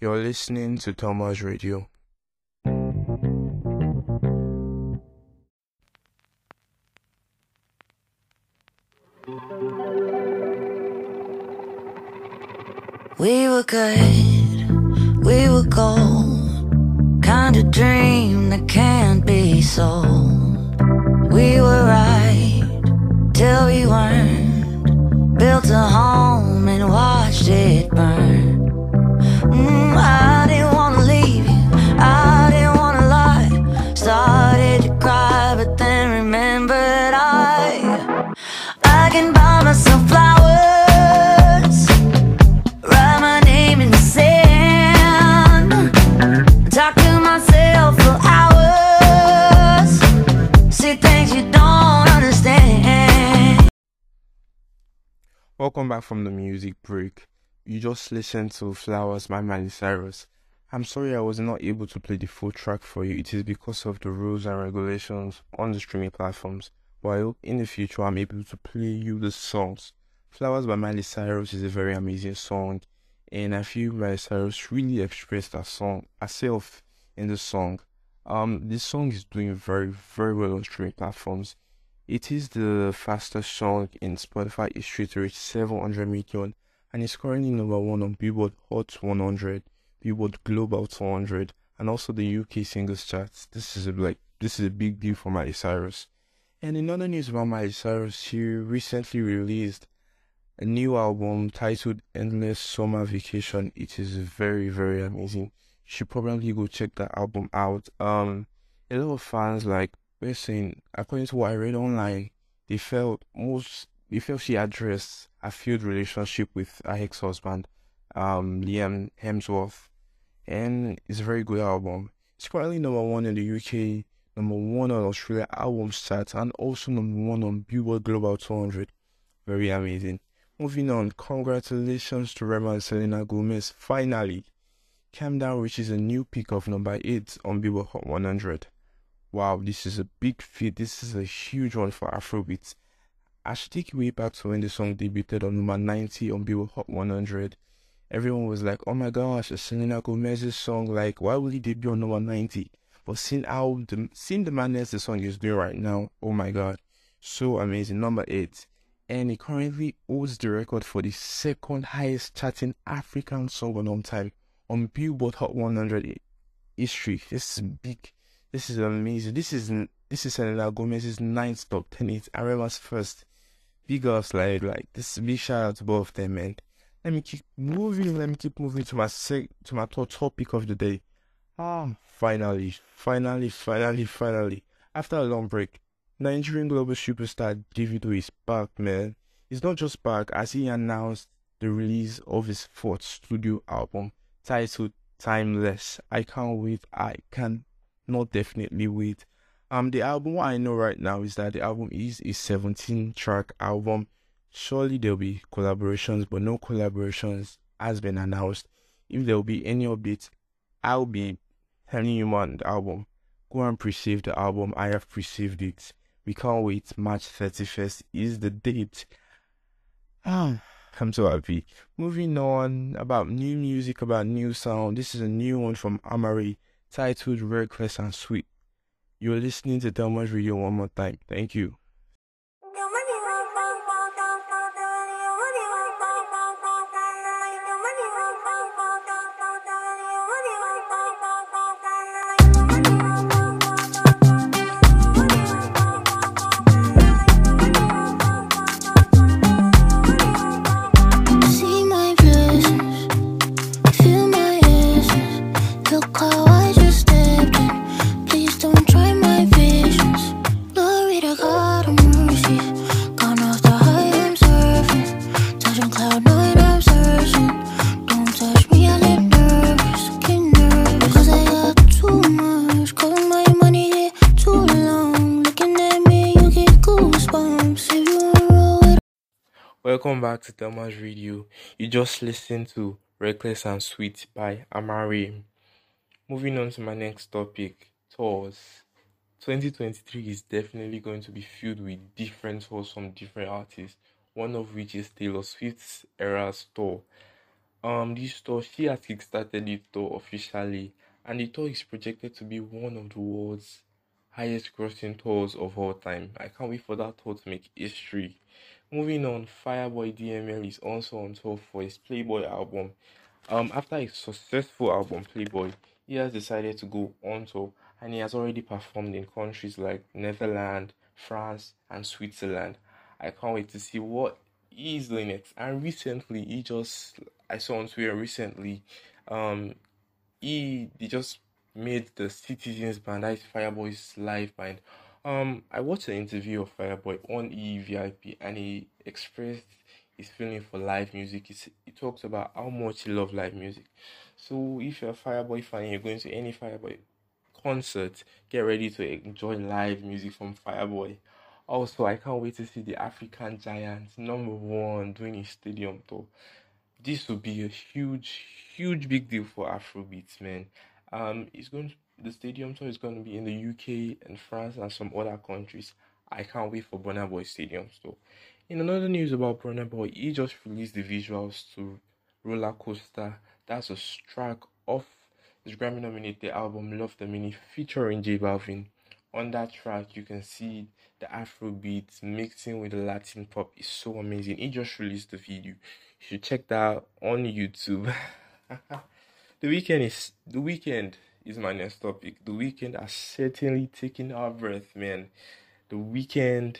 You're listening to Thelma's Radio. We were good, we were gold. Kind of dream that can't be sold. We were right till we weren't. Built a home Welcome back from the music break. You just listened to Flowers by Miley Cyrus. I'm sorry I was not able to play the full track for you. It is because of the rules and regulations on the streaming platforms. While in the future I'm able to play you the songs. Flowers by Miley Cyrus is a very amazing song, and I feel Miley Cyrus really expressed her song herself in the song. Um, this song is doing very, very well on streaming platforms. It is the fastest song in Spotify history to reach 700 million and is currently number one on Billboard Hot 100, Billboard Global 200, and also the UK singles charts. This is a, like this is a big deal for Miley Cyrus. And in other news about Cyrus, she recently released a new album titled Endless Summer Vacation. It is very, very amazing. You should probably go check that album out. Um, a lot of fans like we're saying, according to what I read online, they felt most they felt she addressed a failed relationship with her ex-husband, um, Liam Hemsworth, and it's a very good album. It's currently number one in the UK, number one on Australia albums chart, and also number one on Billboard Global 200. Very amazing. Moving on, congratulations to Rema and Selena Gomez. Finally, Calm Down reaches a new peak of number 8 on Billboard Hot 100. Wow, this is a big feat. This is a huge one for Afrobeats. I should take you way back to when the song debuted on number 90 on Billboard Hot 100. Everyone was like, oh my gosh, a Selena Gomez's song, like, why will he debut on number 90? But seeing how, the, seeing the madness the song is doing right now, oh my god, so amazing. Number 8. And it currently holds the record for the second highest charting African song on all time on Billboard Hot 100 history. This is big. This is amazing. This is this is Selena Gomez's ninth top ten. It's Arema's first. Big ups, like like this. Big shout out to both of them, man. Let me keep moving. Let me keep moving to my sec to my top topic of the day. Ah, finally, finally, finally, finally. After a long break, Nigerian global superstar Davido is back, man. He's not just back as he announced the release of his fourth studio album titled Timeless. I can't wait. I can not definitely wait. Um, the album what I know right now is that the album is a 17 track album. Surely there'll be collaborations, but no collaborations has been announced. If there will be any updates, I'll be on the album. Go and perceive the album. I have perceived it. We can't wait. March 31st is the date. Ah, I'm so happy. Moving on about new music, about new sound. This is a new one from Amaarae titled Reckless and Sweet. You're listening to Thelma's Radio one more time. Thank you. Look how I just stepped in. Please don't try my visions. Don't touch me, I. 'Cause I got too much. My money too long. Looking at me, you get. If you with Welcome back to Thelma's Radio. You just listened to Reckless and Sweet by Amaarae. Moving on to my next topic tours. 2023 is definitely going to be filled with different tours from different artists, one of which is Taylor Swift's Eras Tour. Um, this tour she has kickstarted the tour officially, and the tour is projected to be one of the world's highest grossing tours of all time. I can't wait for that tour to make history. Moving on, Fireboy DML is also on tour for his Playboy album. Um, after a successful album, Playboy, he has decided to go on tour and he has already performed in countries like Netherlands, France, and Switzerland. I can't wait to see what he's doing next. And recently, he just I saw on Twitter recently, um, he they just made the Citizens band, that is Fireboy's live band. Um, I watched an interview of Fireboy on EVIP and he expressed his feeling for live music. He, he talks about how much he loves live music. So if you're a Fireboy fan, you're going to any Fireboy concert, get ready to enjoy live music from Fireboy. Also, I can't wait to see the African Giants number one doing a stadium tour. This will be a huge, huge big deal for Afrobeats, man. Um, it's going to, the stadium tour is going to be in the UK and France and some other countries. I can't wait for Burna Boy Stadium tour. In another news about Burna Boy, he just released the visuals to Roller Coaster. That's a track off his Grammy nominated album Love Damini featuring J Balvin. On that track, you can see the Afro beats mixing with the Latin pop is so amazing. He just released the video. You should check that out on YouTube. the Weeknd is the Weeknd is my next topic. The Weeknd has certainly taken our breath, man. The Weeknd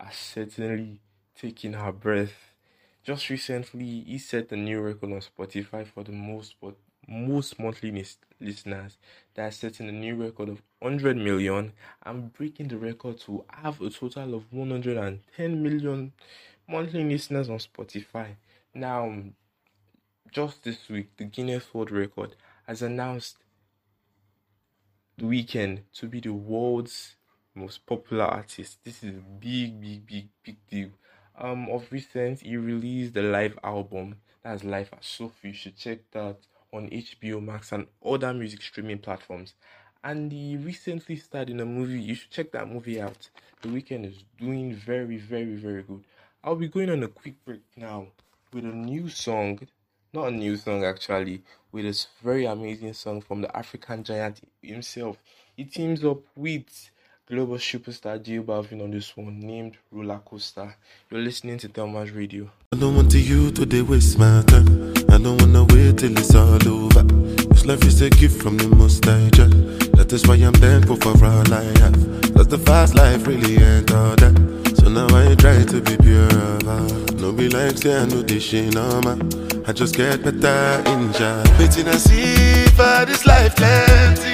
has certainly taken our breath. Just recently, he set a new record on Spotify for the most but most monthly listeners that are setting a new record of 100 million and breaking the record to have a total of 110 million monthly listeners on Spotify. Now, just this week, the Guinness World Record has announced the Weeknd to be the world's most popular artist. This is a big, big, big, big deal. Um, of recent, he released the live album. That's Live at SoFi. You should check that on HBO Max and other music streaming platforms. And he recently starred in a movie. You should check that movie out. The Weeknd is doing very, very, very good. I'll be going on a quick break now with a new song. Not a new song actually, with this very amazing song from the African giant himself. He teams up with global superstar J Balvin on this one named Roller Coaster. You're listening to Thelma's Radio. I don't want to you to waste my time. I don't wanna wait till it's all over. This life is a gift from the most high That is why I'm thankful for all I have. Cause the fast life really ain't all that. So now I try to be pure. No be like say I know this shit no man. I just get better in job. Waiting I see for this life plenty.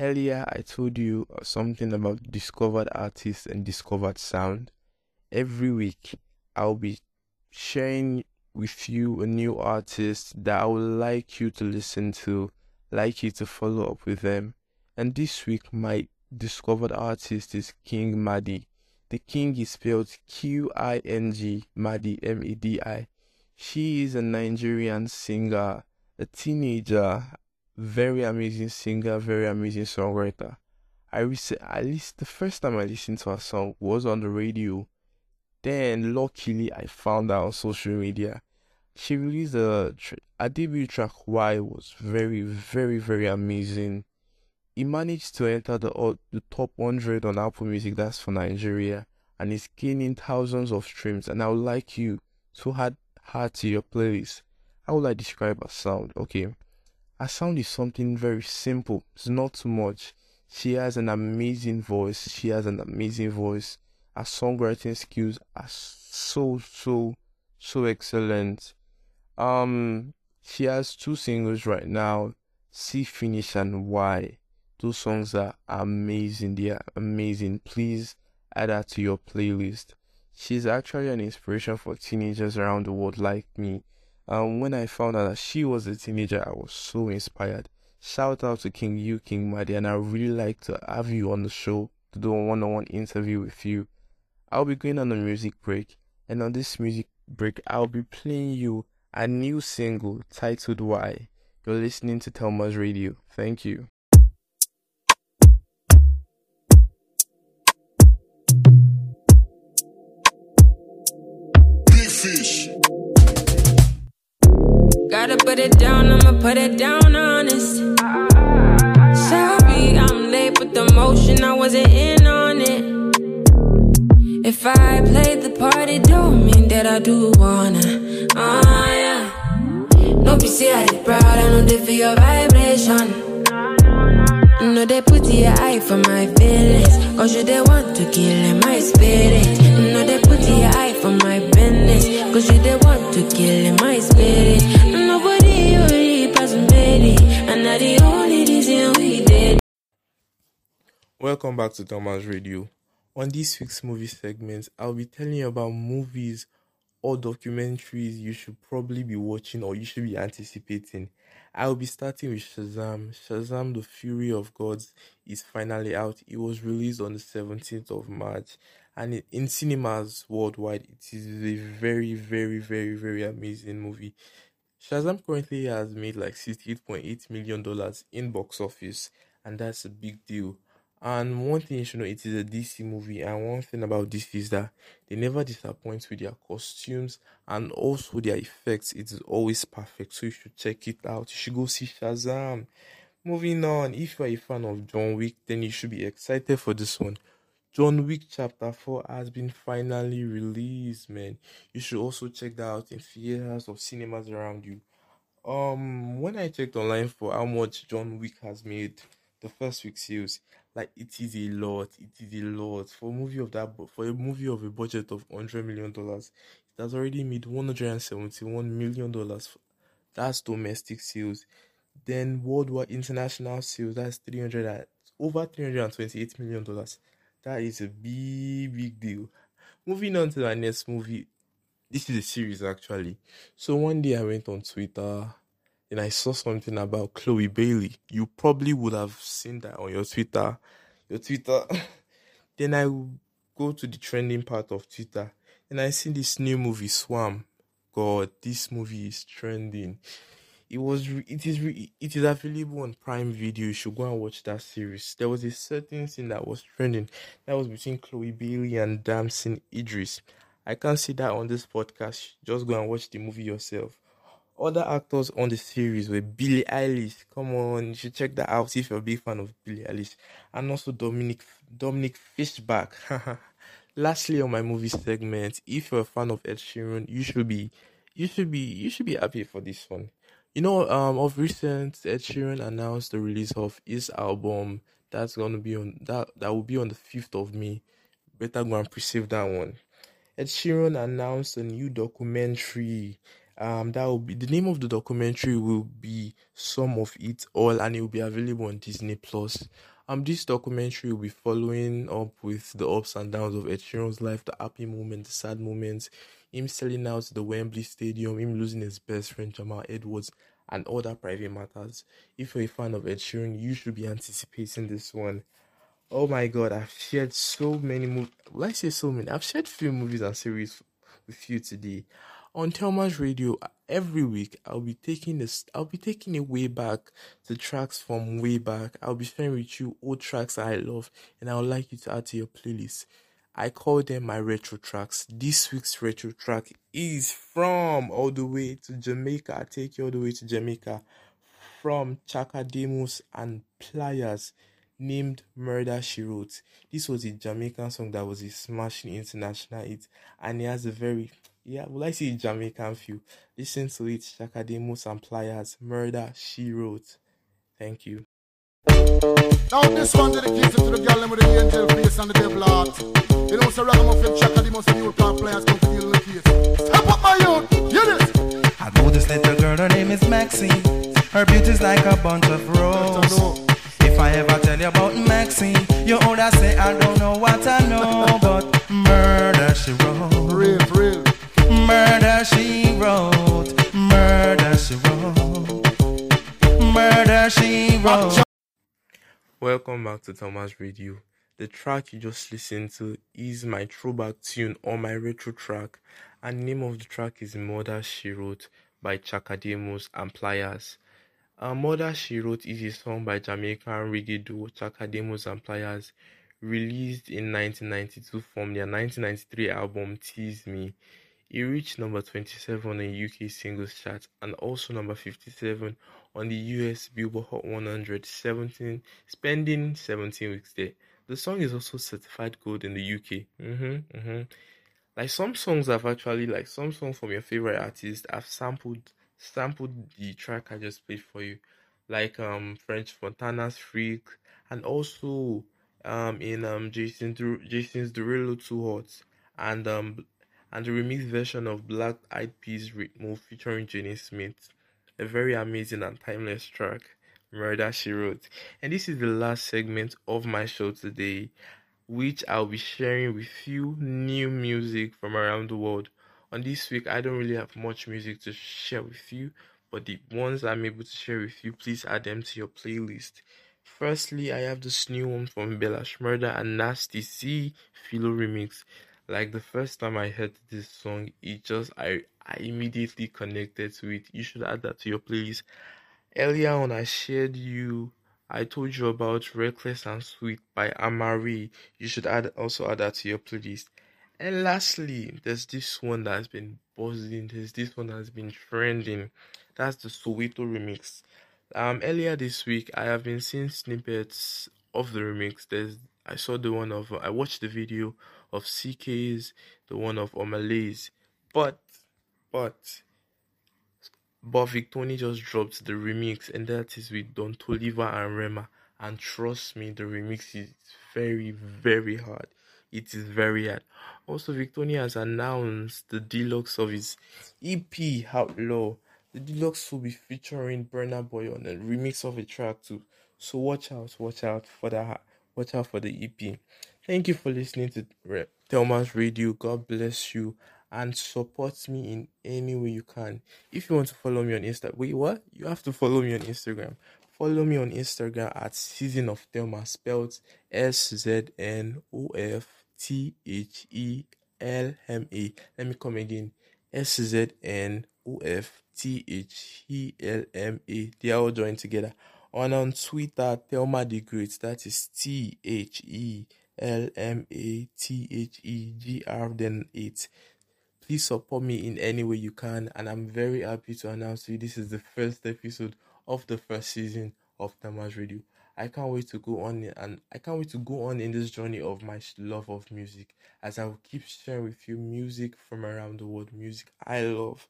Earlier, I told you something about discovered artists and discovered sound. Every week, I'll be sharing with you a new artist that I would like you to listen to, like you to follow up with them. And this week, my discovered artist is Qing Madi. The King is spelled Q I N G, Madi, M E D I. She is a Nigerian singer, a teenager, very amazing singer, very amazing songwriter. I rec- at least the first time I listened to her song was on the radio. Then luckily I found her on social media. She released a, a debut track Why was very very very amazing. He managed to enter the the top 100 on Apple Music that's for Nigeria and is gaining thousands of streams and I would like you to add her to your playlist. How would I describe her sound? Okay. Her sound is something very simple. It's not too much. She has an amazing voice. She has an amazing voice. Her songwriting skills are so so so excellent. Um, she has two singles right now, See Finish and Why. Those songs are amazing. They are amazing. Please add her to your playlist. She's actually an inspiration for teenagers around the world like me. Um, when I found out that she was a teenager, I was so inspired. Shout out to King You, Qing Madi, and I really like to have you on the show to do a one-on-one interview with you. I'll be going on a music break, and on this music break, I'll be playing you a new single titled Why. You're listening to Thelma's Radio. Thank you. Big fish. Gotta put it down, I'ma put it down honest. Sorry, I'm late, but the motion, I wasn't in on it. If I played the part, party, don't mean that I do wanna. Ah, yeah. I did proud, I know they feel your vibration. No, they put your eye for my feelings. Cause you they want to kill my spirit. No, they put your eye for my business. Cause you they want to kill my spirit. Welcome back to Thelma's Radio. On this week's movie segment, I'll be telling you about movies or documentaries you should probably be watching or you should be anticipating. I'll be starting with Shazam. Shazam The Fury of Gods is finally out. It was released on the 17th of March and in cinemas worldwide, it is a very, very, very, very amazing movie. Shazam currently has made like $68.8 million in box office, and that's a big deal. And one thing you should know, it is a DC movie, and one thing about DC is that they never disappoint with their costumes and also their effects. It is always perfect, so you should check it out. You should go see Shazam. Moving on, if you are a fan of John Wick, then you should be excited for this one. John Wick Chapter 4 has been finally released, man. You should also check that out in theaters or cinemas around you. Um, when I checked online for how much John Wick has made, the first week sales, like it is a lot. It is a lot for a movie of that. For a movie of a budget of hundred million dollars, it has already made one hundred and seventy-one million dollars. That's domestic sales. Then worldwide international sales, that's three hundred over three hundred and twenty-eight million dollars. That is a big, big deal. Moving on to the next movie. This is a series actually. So one day I went on Twitter and I saw something about Chloe Bailey. You probably would have seen that on your Twitter. Your Twitter. then I go to the trending part of Twitter and I see this new movie Swarm. God, this movie is trending. It was it is it is available on Prime Video. You should go and watch that series. There was a certain thing that was trending that was between Chloe Bailey and Damson Idris. I can't see that on this podcast. Just go and watch the movie yourself. Other actors on the series were Billie Eilish. Come on, you should check that out if you're a big fan of Billie Eilish, and also Dominique Dominique Fishback. Lastly, on my movie segment, if you're a fan of Ed Sheeran, you should be you should be you should be happy for this one. You know, um, of recent, Ed Sheeran announced the release of his album. That's gonna be on that that will be on the fifth of May. Better go and pre-save that one. Ed Sheeran announced a new documentary. Um, that will be the name of the documentary will be Sum of It All, and it will be available on Disney Plus. Um, this documentary will be following up with the ups and downs of Ed Sheeran's life, the happy moments, the sad moments, him selling out the Wembley Stadium, him losing his best friend Jamal Edwards, and other private matters. If you're a fan of Ed Sheeran, you should be anticipating this one. Oh my god, I've shared so many movies. Will I say so many? I've shared few movies and series with you today. On Thelma's Radio, every week I'll be taking this I'll be taking it way back the tracks from way back. I'll be sharing with you old tracks I love and I would like you to add to your playlist. I call them my retro tracks. This week's retro track is from all the way to Jamaica. I take you all the way to Jamaica from Chaka Demus and Pliers named Murder She Wrote. This was a Jamaican song that was a smashing international hit and it has a very yeah, well I see Jamaican feel. Listen to it, Chaka Demus and Pliers, Murder She Wrote. Thank you. Now this one dedicated to the girl them with the angel face and the devil heart. You know, so ragamuffin chaka, the most new car players come to deal in the case. Step up my youth, hear this. I know this little girl, her name is Maxine. Her beauty's like a bunch of roses. If I ever tell you about Maxine, you older say I don't know what I know, but murder she wrote, Real, real. Murder she wrote, Murder she wrote. Murder she wrote. Welcome back to Thelma's Radio. The track you just listened to is my throwback tune or my retro track, and the name of the track is Murder She Wrote by Chaka Demus and Pliers. Uh, Murder She Wrote is a song by Jamaican reggae duo Chaka Demus and Pliers, released in 1992 from their 1993 album Tease Me. It reached number 27 on the UK singles chart and also number 57 on the US Billboard Hot 100, 17, spending 17 weeks there. The song is also certified gold in the UK. Mm-hmm, mm-hmm. Like some songs I've actually like some songs from your favorite artist I've sampled sampled the track I just played for you, like um French Montana's Freak, and also um in um Jason Jason's Derulo Too Hot, and um and the remix version of Black Eyed Peas Rhythm featuring Jenny Smith, a very amazing and timeless track. Murder She Wrote. And this is the last segment of my show today, which I'll be sharing with you new music from around the world. On this week, I don't really have much music to share with you, but the ones I'm able to share with you, please add them to your playlist. Firstly, I have this new one from Bella Shmurda and Nasty C Philo remix. Like the first time I heard this song, it just I I immediately connected to it. You should add that to your playlist. Earlier on, I shared you. I told you about Reckless and Sweet by Amaarae. You should add also add that to your playlist. And lastly, there's this one that has been buzzing. There's this one that has been trending. That's the Soweto remix. Um, earlier this week, I have been seeing snippets of the remix. There's I saw the one of I watched the video of CK's, the one of Omah Lay's, but but but Victony just dropped the remix, and that is with Don Toliver and Rema. And trust me, the remix is very, very hard. It is very hard. Also, Victony has announced the deluxe of his EP Outlaw. The deluxe will be featuring Burna Boy on a remix of a track too. So watch out, watch out for that. Watch out for the EP. Thank you for listening to Thelma's Radio. God bless you and support me in any way you can. If you want to follow me on Insta, wait, what? You have to follow me on Instagram. Follow me on Instagram at Season of Thelma, spelled S Z N O F T H E L M A. Let me come again. S Z N O F T H E L M A. They are all joined together. And on Twitter, Thelma the Great. That is T H E L M A T H E G R then 8. Please support me in any way you can, and I'm very happy to announce to you this is the first episode of the first season of Thelma's Radio. I can't wait to go on and I can't wait to go on in this journey of my love of music as I will keep sharing with you music from around the world, music I love.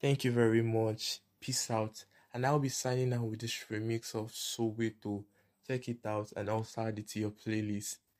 Thank you very much. Peace out. And I'll be signing out with this remix of Soweto. Check it out and also add it to your playlist.